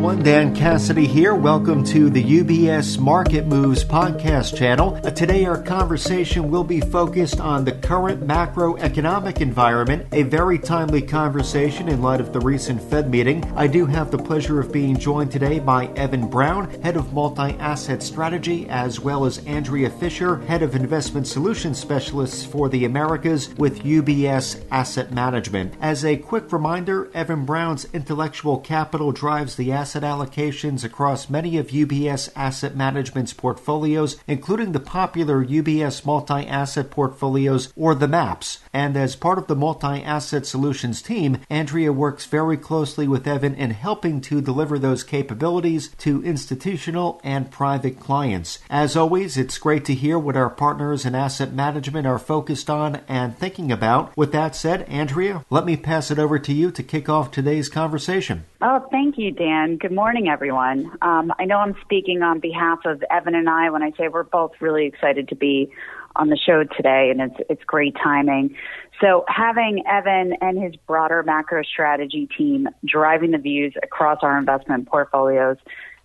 everyone. Dan Cassidy here. Welcome to the UBS Market Moves podcast channel. Uh, today, our conversation will be focused on the current macroeconomic environment, a very timely conversation in light of the recent Fed meeting. I do have the pleasure of being joined today by Evan Brown, head of multi asset strategy, as well as Andrea Fisher, head of investment solutions specialists for the Americas with UBS Asset Management. As a quick reminder, Evan Brown's intellectual capital drives the asset allocations across many of UBS Asset Management's portfolios, including the popular UBS multi asset portfolios or the MAPS. And as part of the multi asset solutions team, Andrea works very closely with Evan in helping to deliver those capabilities to institutional and private clients. As always, it's great to hear what our partners in asset management are focused on and thinking about. With that said, Andrea, let me pass it over to you to kick off today's conversation. Oh, thank you, Dan. Good morning, everyone. Um, I know I'm speaking on behalf of Evan and I when I say we're both really excited to be on the show today, and it's it's great timing. So having Evan and his broader macro strategy team driving the views across our investment portfolios,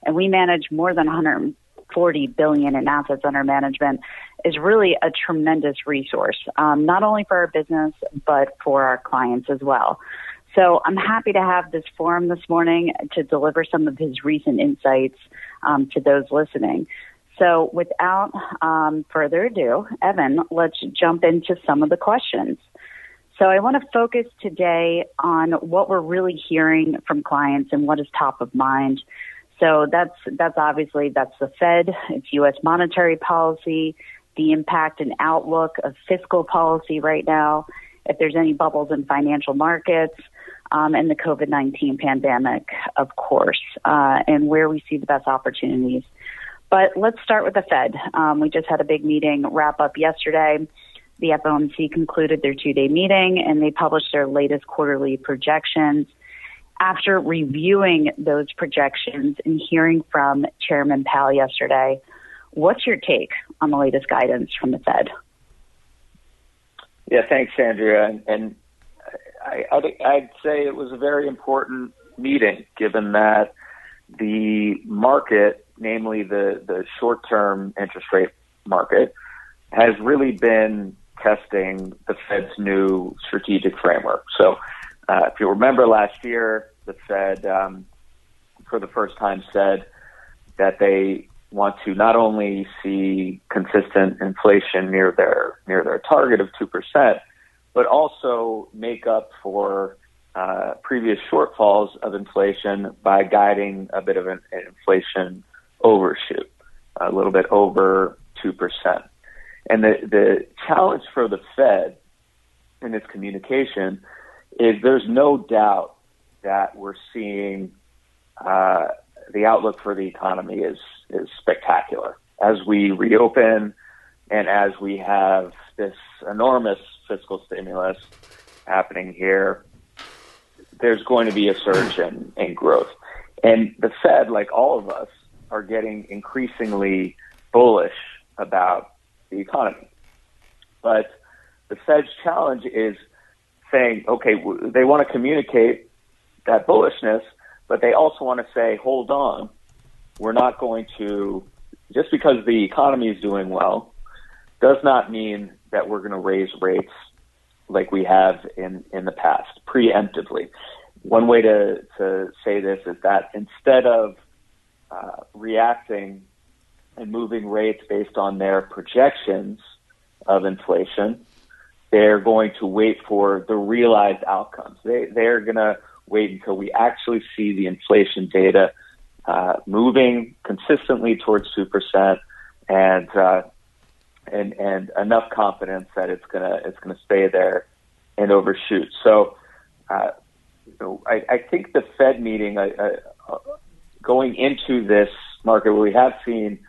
and we manage more than 140 billion in assets under management, is really a tremendous resource, um, not only for our business but for our clients as well. So I'm happy to have this forum this morning to deliver some of his recent insights um, to those listening. So without um, further ado, Evan, let's jump into some of the questions. So I want to focus today on what we're really hearing from clients and what is top of mind. So that's that's obviously that's the Fed, it's U.S. monetary policy, the impact and outlook of fiscal policy right now, if there's any bubbles in financial markets, um, and the COVID 19 pandemic, of course, uh, and where we see the best opportunities. But let's start with the Fed. Um, we just had a big meeting wrap up yesterday. The FOMC concluded their two day meeting and they published their latest quarterly projections. After reviewing those projections and hearing from Chairman Powell yesterday, what's your take on the latest guidance from the Fed? Yeah, thanks, Andrea. And, and I, I'd, I'd say it was a very important meeting, given that the market, namely the, the short-term interest rate market, has really been testing the Fed's new strategic framework. So, uh, if you remember last year, the Fed, um, for the first time, said that they want to not only see consistent inflation near their near their target of two percent, but also make up for uh, previous shortfalls of inflation by guiding a bit of an, an inflation overshoot, a little bit over 2%. And the, the challenge for the Fed in its communication is there's no doubt that we're seeing uh, the outlook for the economy is, is spectacular. As we reopen and as we have this enormous fiscal stimulus happening here, there's going to be a surge in, in growth. And the Fed, like all of us, are getting increasingly bullish about the economy. But the Fed's challenge is saying, okay, they want to communicate that bullishness, but they also want to say, hold on, we're not going to, just because the economy is doing well, does not mean that we're going to raise rates like we have in, in the past, preemptively. One way to, to say this is that instead of uh, reacting and moving rates based on their projections of inflation, they're going to wait for the realized outcomes. They, they're going to wait until we actually see the inflation data uh, moving consistently towards 2% and uh, and and enough confidence that it's gonna it's gonna stay there and overshoot. So, uh, you know, I, I think the Fed meeting uh, going into this market where we have seen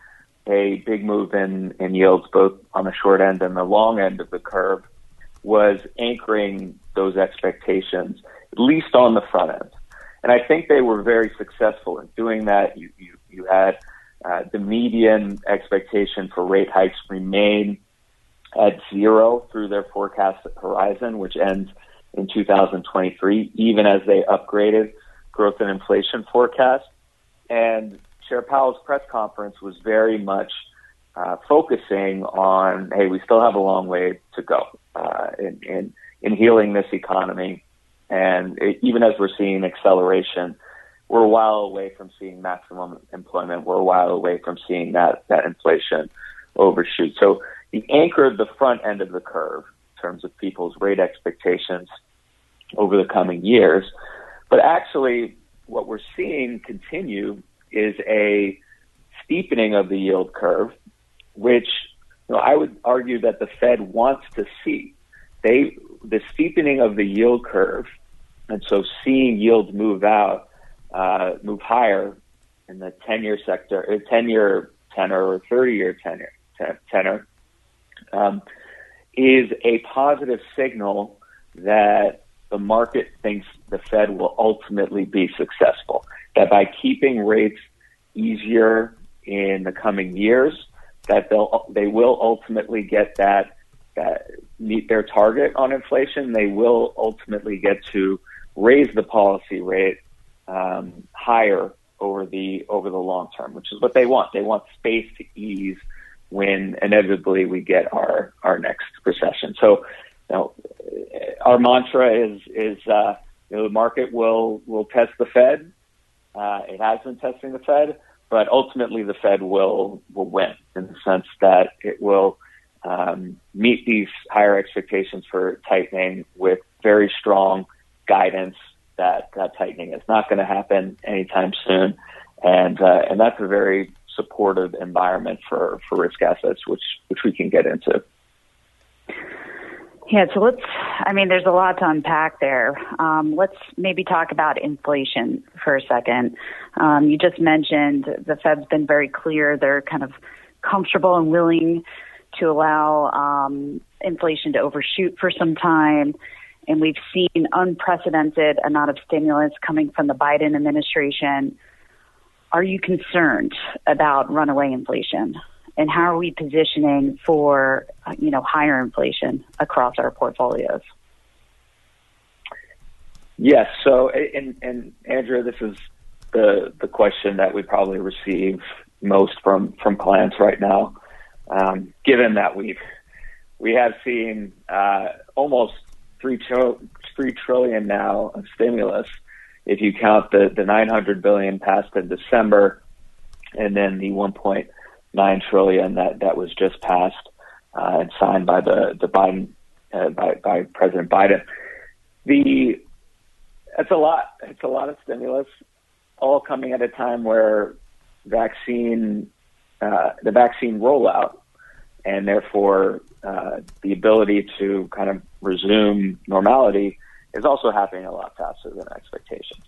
a big move in, in yields both on the short end and the long end of the curve was anchoring those expectations, at least on the front end. And I think they were very successful in doing that. You, you, you had uh, the median expectation for rate hikes remain at zero through their forecast horizon, which ends in 2023, even as they upgraded growth and inflation forecast. and Chair Powell's press conference was very much uh, focusing on, hey, we still have a long way to go uh, in, in, in healing this economy. And it, even as we're seeing acceleration, we're a while away from seeing maximum employment. We're a while away from seeing that, that inflation overshoot. So he anchored the front end of the curve in terms of people's rate expectations over the coming years. But actually, what we're seeing continue is a steepening of the yield curve, which you know, I would argue that the Fed wants to see. They the steepening of the yield curve, and so seeing yields move out, uh, move higher in the ten-year sector, uh, ten-year tenor or thirty-year tenor, tenor um, is a positive signal that the market thinks the Fed will ultimately be successful. That by keeping rates easier in the coming years, that they'll they will ultimately get that that meet their target on inflation. They will ultimately get to raise the policy rate um, higher over the over the long term, which is what they want. They want space to ease when inevitably we get our our next recession. So, you know, our mantra is is uh, you know the market will will test the Fed. Uh, it has been testing the Fed, but ultimately the Fed will will win in the sense that it will um, meet these higher expectations for tightening with very strong guidance that tightening is not going to happen anytime soon, and uh, and that's a very supportive environment for for risk assets, which which we can get into. Yeah, so let's, I mean, there's a lot to unpack there. Um, let's maybe talk about inflation for a second. Um, you just mentioned the Fed's been very clear. They're kind of comfortable and willing to allow um, inflation to overshoot for some time. And we've seen unprecedented amount of stimulus coming from the Biden administration. Are you concerned about runaway inflation? and how are we positioning for you know higher inflation across our portfolios? Yes. So, and, and Andrea, this is the the question that we probably receive most from from clients right now. Um, given that we've we have seen uh, almost three three trillion now of stimulus, if you count the the 900 billion passed in December, and then the 1.9 trillion that that was just passed uh, and signed by the the Biden uh, by by President Biden. The it's a lot. It's a lot of stimulus, all coming at a time where vaccine uh, the vaccine rollout and therefore uh, the ability to kind of resume normality is also happening a lot faster than expectations.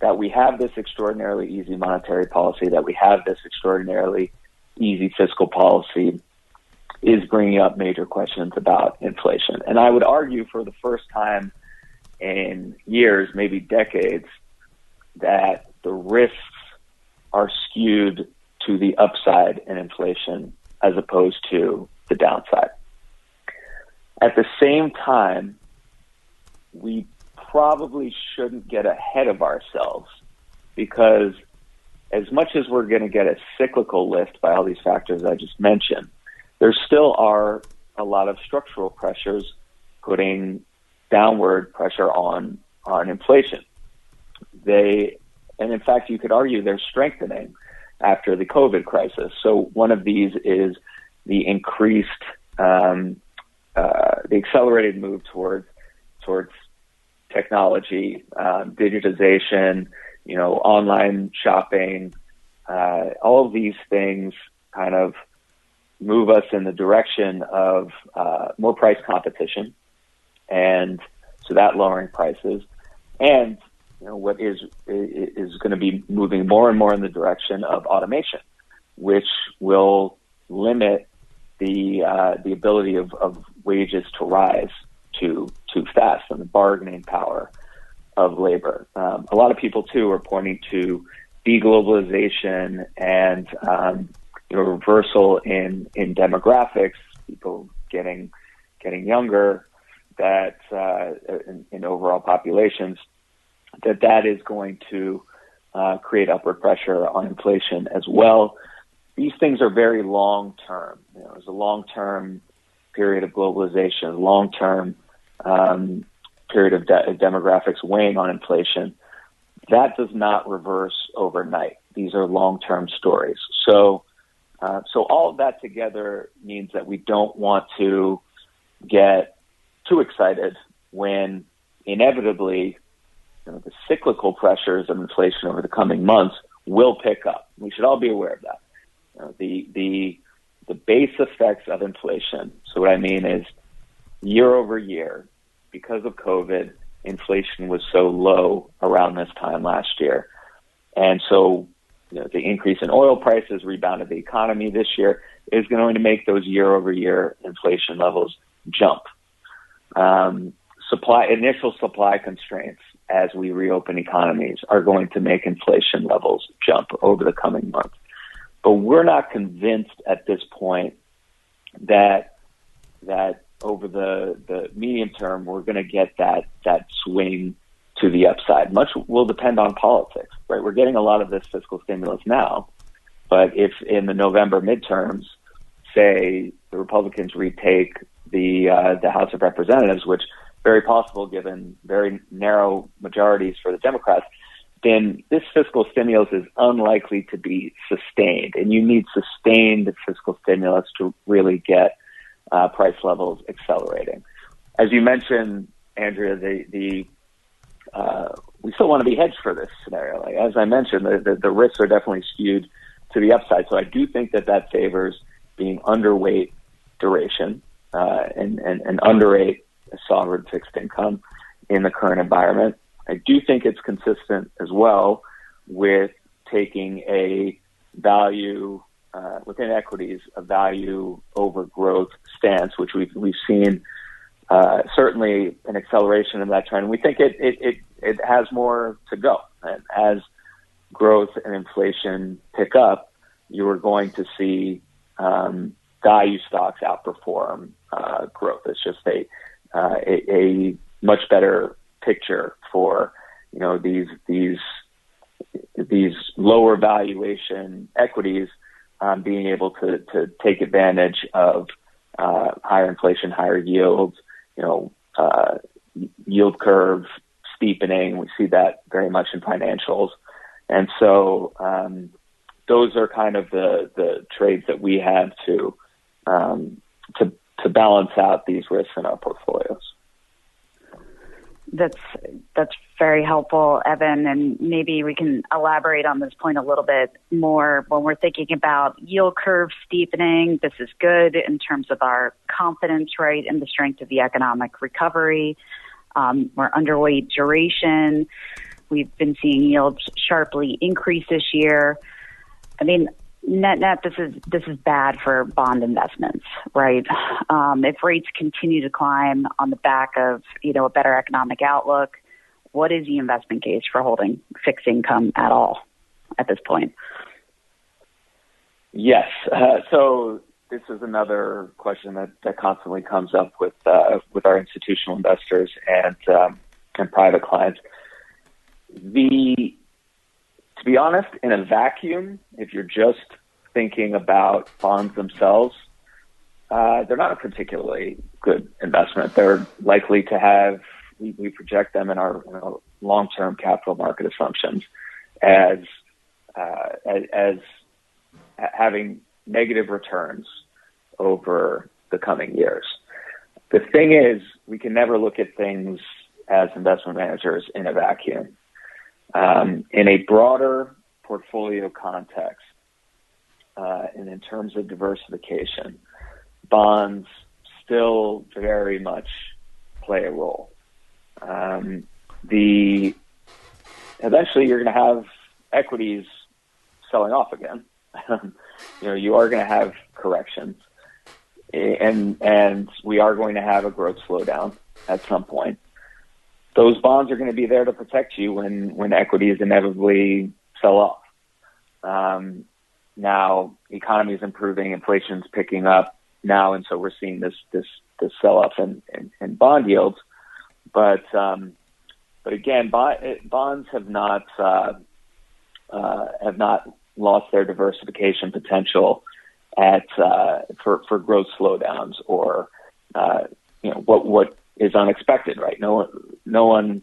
That we have this extraordinarily easy monetary policy, that we have this extraordinarily easy fiscal policy is bringing up major questions about inflation. And I would argue for the first time in years, maybe decades, that the risks are skewed to the upside in inflation as opposed to the downside. At the same time, we probably shouldn't get ahead of ourselves because as much as we're going to get a cyclical lift by all these factors I just mentioned, there still are a lot of structural pressures putting downward pressure on on inflation. They, and in fact, you could argue they're strengthening after the COVID crisis. So one of these is the increased, um, uh, the accelerated move towards towards technology, um, digitization, you know, online shopping, uh, all of these things kind of move us in the direction of uh, more price competition, and so that lowering prices, and you know what is is going to be moving more and more in the direction of automation, which will limit the uh, the ability of, of wages to rise too too fast and the bargaining power of labor. Um, a lot of people too are pointing to deglobalization and um, you know reversal in in demographics, people getting getting younger, that uh, in, in, overall populations, that that is going to uh, create upward pressure on inflation as well. These things are very long term. You know, there's a long term period of globalization, long term um, period of de- demographics weighing on inflation. That does not reverse overnight. These are long term stories. So, uh, so all of that together means that we don't want to get too excited when inevitably you know, the cyclical pressures of inflation over the coming months will pick up. We should all be aware of that. Know, the the the base effects of inflation. So what I mean is year over year, because of COVID, inflation was so low around this time last year. And so you know, the increase in oil prices rebounded the economy this year is going to make those year over year inflation levels jump. Um, supply initial supply constraints as we reopen economies are going to make inflation levels jump over the coming months. But we're not convinced at this point that that over the, the medium term we're going to get that that swing to the upside. Much will depend on politics, right? We're getting a lot of this fiscal stimulus now, but if in the November midterms, say the Republicans retake the uh, the House of Representatives, which very possible given very narrow majorities for the Democrats, then this fiscal stimulus is unlikely to be sustained. And you need sustained fiscal stimulus to really get uh, price levels accelerating. As you mentioned, Andrea, the, the uh, we still want to be hedged for this scenario. Like, as I mentioned, the, the, the risks are definitely skewed to the upside. So I do think that that favors being underweight duration uh, and, and, and underweight sovereign fixed income in the current environment. I do think it's consistent as well with taking a value uh, within equities, a value over growth stance, which we've we've seen uh, certainly an acceleration in that trend. We think it, it it it has more to go, and as growth and inflation pick up, you are going to see um, value stocks outperform uh, growth. It's just a uh, a, a much better picture for you know these these these lower valuation equities um, being able to to take advantage of uh, higher inflation, higher yields, you know, uh, yield curve steepening. We see that very much in financials, and so um, those are kind of the the trades that we have to um, to to balance out these risks in our portfolios. That's that's very helpful, Evan, and maybe we can elaborate on this point a little bit more when we're thinking about yield curve steepening. This is good in terms of our confidence, right, in the strength of the economic recovery. Um, we're underweight duration. We've been seeing yields sharply increase this year. I mean, net net this is this is bad for bond investments right um, if rates continue to climb on the back of you know a better economic outlook what is the investment case for holding fixed income at all at this point? Yes. Uh, so this is another question that, that constantly comes up with uh, with our institutional investors and um, and private clients. The to be honest, in a vacuum, if you're just thinking about bonds themselves, uh, they're not a particularly good investment. They're likely to have, we, we project them in our, in our long-term capital market assumptions as, uh, as, as having negative returns over the coming years. The thing is, we can never look at things as investment managers in a vacuum. Um, in a broader portfolio context, uh, and in terms of diversification, bonds still very much play a role. Um, the eventually you're going to have equities selling off again. you know, you are going to have corrections, and and we are going to have a growth slowdown at some point those bonds are going to be there to protect you when when equities inevitably sell off. Um, now, economy is improving, inflation's picking up now, and so we're seeing this this this sell off in, in, in bond yields. But um, but again, bonds have not uh, uh, have not lost their diversification potential at uh, for for growth slowdowns or uh, you know what what is unexpected, right? No one no one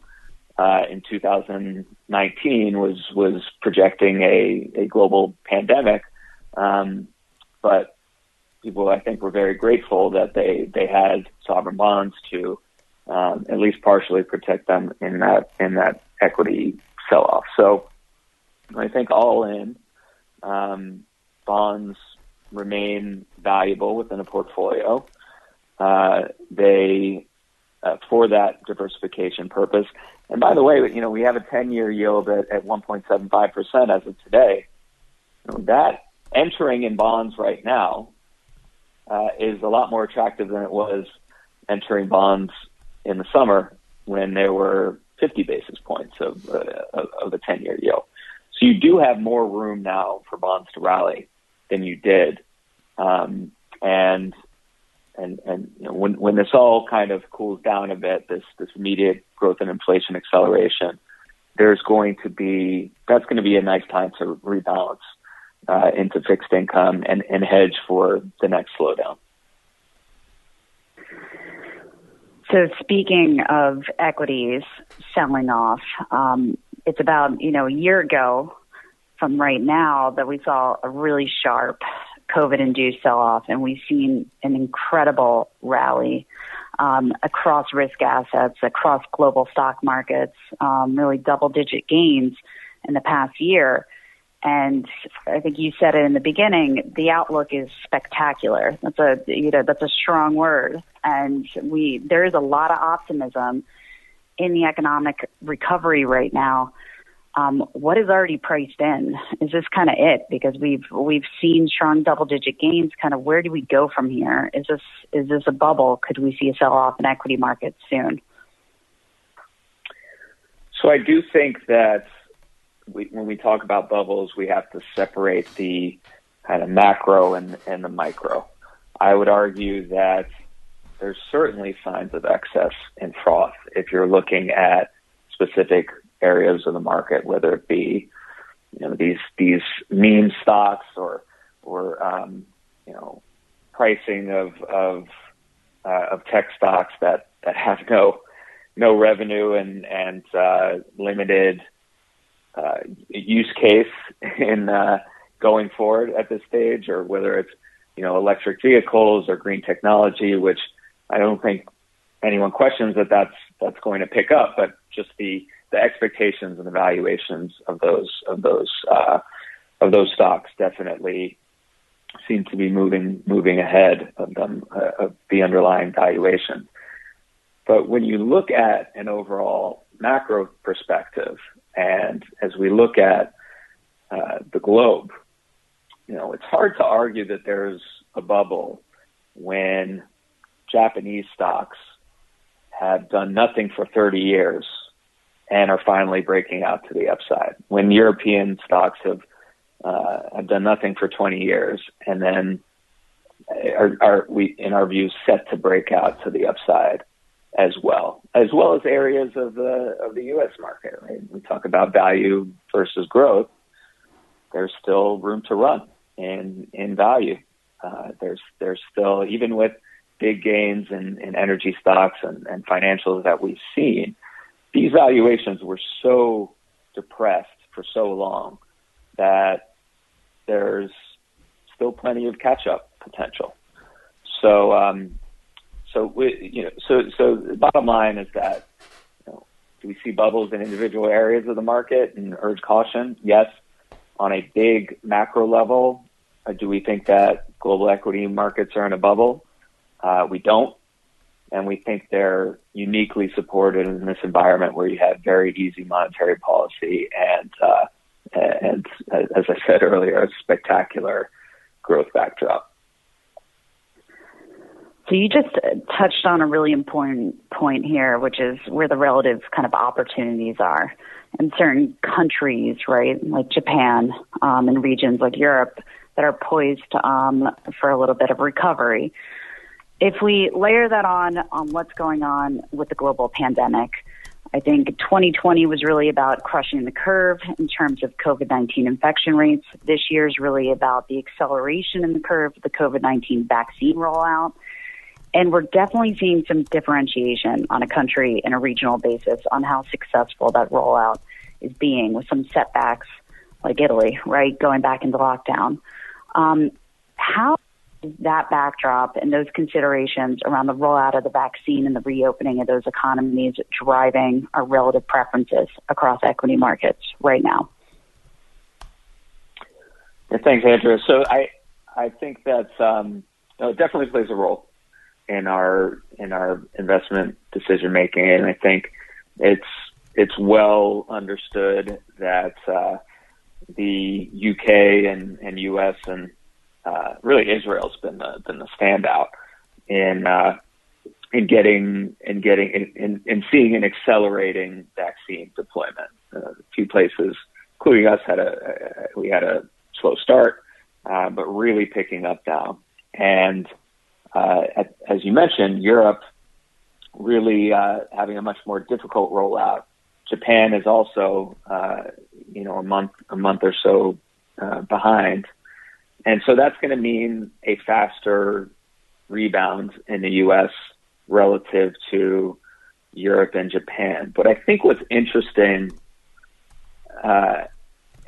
uh, in 2019 was was projecting a, a global pandemic, um, but people I think were very grateful that they they had sovereign bonds to um, at least partially protect them in that in that equity sell off. So I think all in um, bonds remain valuable within a portfolio. Uh, they uh, for that diversification purpose. And by the way, you know we have a 10-year yield at, at 1.75 percent as of today. You know, that entering in bonds right now uh, is a lot more attractive than it was entering bonds in the summer when there were 50 basis points of, uh, of the 10 year yield. So you do have more room now for bonds to rally than you did. Um, and and and you know, when when this all kind of cools down a bit, this this immediate growth and inflation acceleration, there's going to be that's going to be a nice time to rebalance uh, into fixed income and, and hedge for the next slowdown. So speaking of equities selling off, um, it's about you know a year ago from right now that we saw a really sharp COVID-induced sell-off, and we've seen an incredible rally um, across risk assets, across global stock markets, um, really double-digit gains in the past year. And I think you said it in the beginning. The outlook is spectacular. That's a you know that's a strong word, and we there is a lot of optimism in the economic recovery right now. Um, what is already priced in? Is this kind of it? Because we've we've seen strong double digit gains. Kind of where do we go from here? Is this is this a bubble? Could we see a sell off in equity markets soon? So I do think that we, when we talk about bubbles, we have to separate the kind of macro and, and the micro. I would argue that there's certainly signs of excess in froth if you're looking at specific areas of the market, whether it be you know these these meme stocks or or um, you know pricing of of uh, of tech stocks that that have no no revenue and and uh, limited uh, use case in uh, going forward at this stage, or whether it's you know electric vehicles or green technology, which I don't think anyone questions that that's that's going to pick up, but just the the expectations and the valuations of those of those uh, of those stocks definitely seem to be moving moving ahead of them uh, of the underlying valuation. But when you look at an overall macro perspective, and as we look at uh, the globe, you know, it's hard to argue that there's a bubble when Japanese stocks have done nothing for 30 years and are finally breaking out to the upside. When European stocks have uh, have done nothing for 20 years and then are, are we, in our view, set to break out to the upside as well, as well as areas of the of the U.S. market. Right? We talk about value versus growth. There's still room to run in in value. Uh, there's there's still even with big gains in, in energy stocks and, and financials that we've seen, these valuations were so depressed for so long that there's still plenty of catch up potential. So um, so we, you know, so so the bottom line is that you know, do we see bubbles in individual areas of the market and urge caution? Yes. On a big macro level, uh, do we think that global equity markets are in a bubble? Uh, we don't, and we think they're uniquely supported in this environment where you have very easy monetary policy and uh, and as I said earlier, a spectacular growth backdrop. So you just touched on a really important point here, which is where the relative kind of opportunities are in certain countries, right, like Japan um, and regions like Europe that are poised um, for a little bit of recovery. If we layer that on on what's going on with the global pandemic, I think 2020 was really about crushing the curve in terms of COVID 19 infection rates. This year is really about the acceleration in the curve of the COVID 19 vaccine rollout. And we're definitely seeing some differentiation on a country and a regional basis on how successful that rollout is being with some setbacks like Italy, right, going back into lockdown. Um, how that backdrop and those considerations around the rollout of the vaccine and the reopening of those economies driving our relative preferences across equity markets right now? Thanks, Andrea. So I I think that um, it definitely plays a role in our in our investment decision making, and I think it's it's well understood that uh, the UK and, and US and uh, really Israel's been the been the standout in uh, in getting in getting in, in, in seeing an accelerating vaccine deployment. Uh, a few places, including us, had a, a we had a slow start, uh, but really picking up now. And uh, as you mentioned, Europe really uh, having a much more difficult rollout. Japan is also, uh, you know, a month a month or so uh, behind, and so that's going to mean a faster rebound in the U.S. relative to Europe and Japan. But I think what's interesting uh,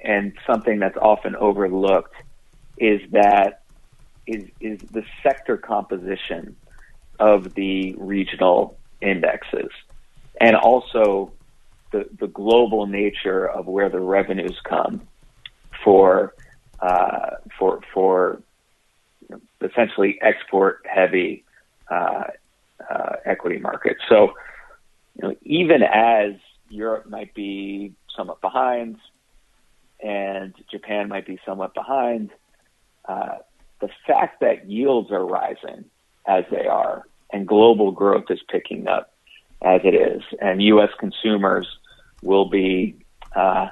and something that's often overlooked is that is is the sector composition of the regional indexes, and also the the global nature of where the revenues come for uh, for for essentially export heavy uh, uh, equity markets. So, you know, even as Europe might be somewhat behind, and Japan might be somewhat behind. Uh, the fact that yields are rising as they are and global growth is picking up as it is, and U.S. consumers will be uh,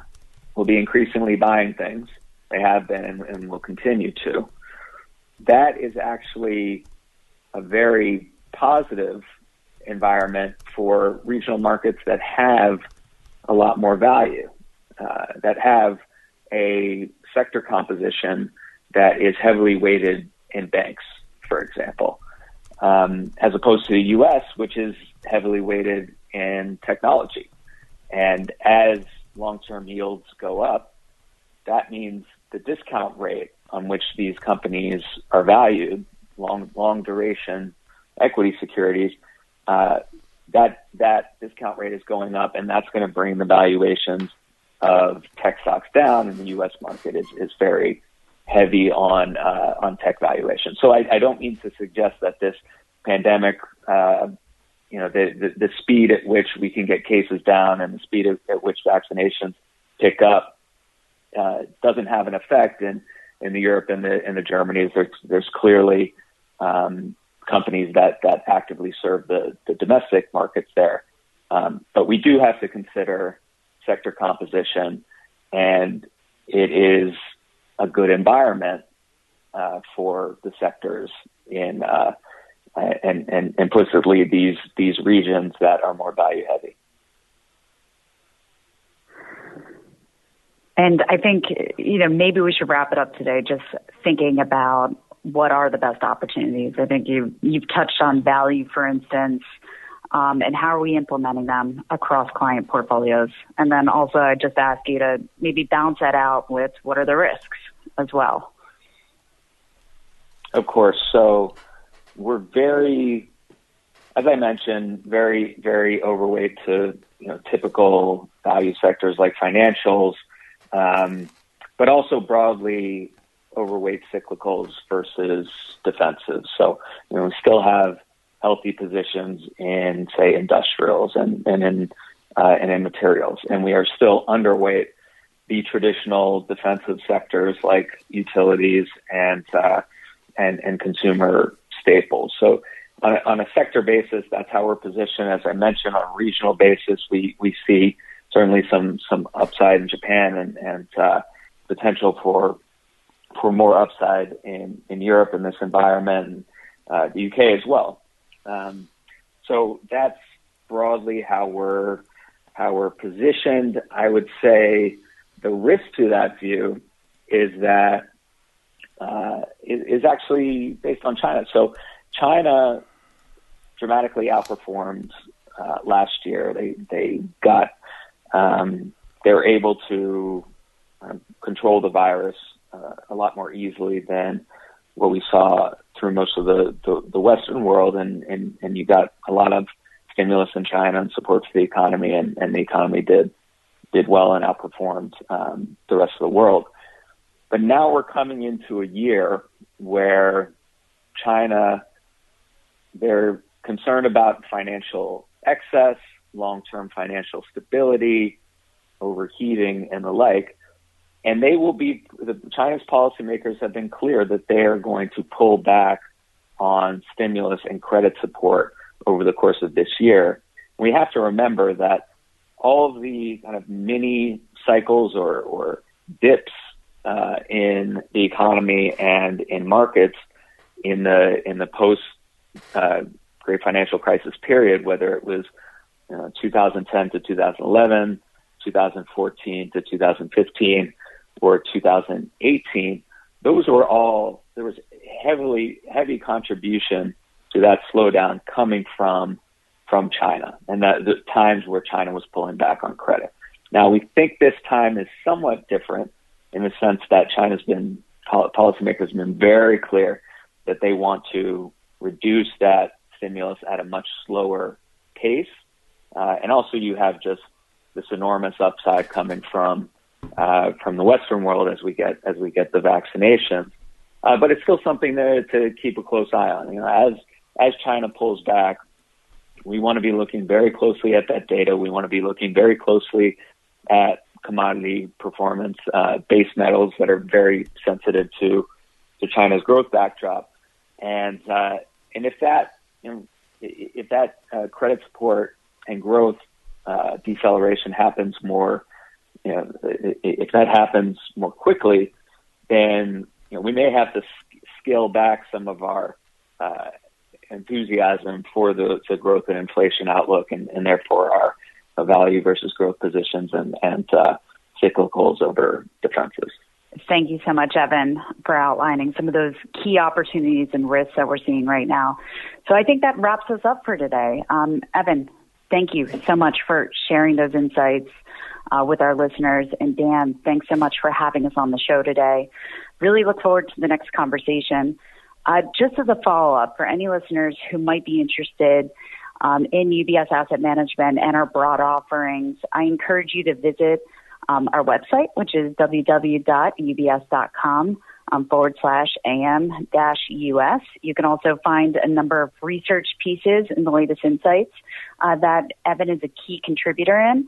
will be increasingly buying things. They have been and, and will continue to. That is actually a very positive environment for regional markets that have a lot more value, uh, that have a sector composition that is heavily weighted in banks, for example, um, as opposed to the U.S., which is heavily weighted in technology. And as long-term yields go up, that means the discount rate on which these companies are valued, long long duration equity securities, uh, that that discount rate is going up, and that's going to bring the valuations of tech stocks down. And the U.S. market is is very heavy on uh, on tech valuation. So I, I, don't mean to suggest that this pandemic, uh, you know, the, the, the speed at which we can get cases down and the speed at, at which vaccinations pick up uh, doesn't have an effect in in the Europe and the and the Germanys. There's there's clearly um, companies that that actively serve the the domestic markets there, um, but we do have to consider sector composition, and it is a good environment uh, for the sectors in uh, and, and implicitly these these regions that are more value heavy. And I think you know maybe we should wrap it up today just thinking about what are the best opportunities. I think you you've touched on value, for instance um, and how are we implementing them across client portfolios? And then also, I just ask you to maybe balance that out with what are the risks as well. Of course. So we're very, as I mentioned, very very overweight to you know typical value sectors like financials, um, but also broadly overweight cyclicals versus defensives. So you know we still have healthy positions in, say, industrials and, and in uh, and in materials, and we are still underweight the traditional defensive sectors like utilities and uh, and and consumer staples. So. On a, on a sector basis, that's how we're positioned. As I mentioned, on a regional basis, we, we see certainly some some upside in Japan and, and uh, potential for for more upside in, in Europe in this environment, and uh, the UK as well. Um, so that's broadly how we're how we're positioned, I would say the risk to that view is that uh, is actually based on China. So China dramatically outperformed uh, last year. They they got um, they were able to um, control the virus uh, a lot more easily than what we saw through most of the, the, the Western world, and, and, and you got a lot of stimulus in China and support for the economy, and, and the economy did did well and outperformed um, the rest of the world. But now we're coming into a year where China they're concerned about financial excess, long-term financial stability, overheating, and the like. And they will be, the Chinese policymakers have been clear that they are going to pull back on stimulus and credit support over the course of this year. We have to remember that all of the kind of mini cycles or, or dips uh, in the economy and in markets in the in the post uh, great financial crisis period, whether it was you 2010 to 2011, 2014 to 2015, or 2018, those were all there was heavily heavy contribution to that slowdown coming from from China and that the times where China was pulling back on credit. Now we think this time is somewhat different in the sense that China's been policymakers have been very clear that they want to reduce that stimulus at a much slower pace. Uh, and also you have just this enormous upside coming from uh, from the Western world as we get as we get the vaccination. Uh, but it's still something to, to keep a close eye on. You know, as as China pulls back, we want to be looking very closely at that data. We want to be looking very closely at commodity performance, uh, base metals that are very sensitive to to China's growth backdrop. And uh, and if that you know, if that uh, credit support and growth uh, deceleration happens more, you know, if that happens more quickly, then you know, we may have to scale back some of our uh, enthusiasm for the, the growth and inflation outlook, and, and therefore our value versus growth positions and, and uh, cyclicals over defenses. Thank you so much, Evan, for outlining some of those key opportunities and risks that we're seeing right now. So I think that wraps us up for today. Um, Evan, thank you so much for sharing those insights uh, with our listeners. And Dan, thanks so much for having us on the show today. Really look forward to the next conversation. Uh, just as a follow up for any listeners who might be interested um, in UBS Asset Management and our broad offerings, I encourage you to visit um, our website, which is www.ubs.com um, forward slash AM dash US. You can also find a number of research pieces and the latest insights uh, that Evan is a key contributor in.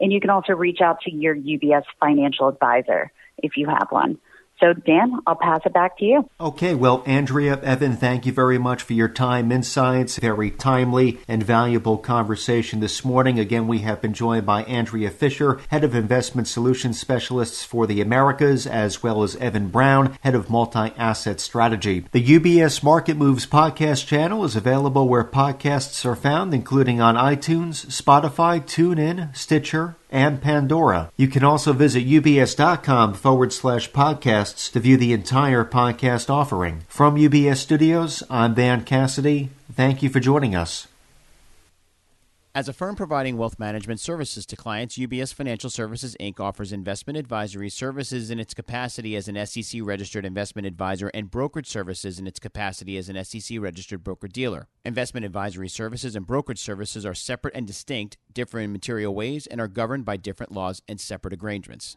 And you can also reach out to your UBS financial advisor if you have one. So, Dan, I'll pass it back to you. Okay, well, Andrea, Evan, thank you very much for your time, insights, very timely and valuable conversation this morning. Again, we have been joined by Andrea Fisher, Head of Investment Solutions Specialists for the Americas, as well as Evan Brown, Head of Multi Asset Strategy. The UBS Market Moves podcast channel is available where podcasts are found, including on iTunes, Spotify, TuneIn, Stitcher, and Pandora. You can also visit ubs.com forward slash podcasts to view the entire podcast offering. From UBS Studios, I'm Dan Cassidy. Thank you for joining us. As a firm providing wealth management services to clients, UBS Financial Services Inc. offers investment advisory services in its capacity as an SEC registered investment advisor and brokerage services in its capacity as an SEC registered broker dealer. Investment advisory services and brokerage services are separate and distinct, differ in material ways, and are governed by different laws and separate arrangements.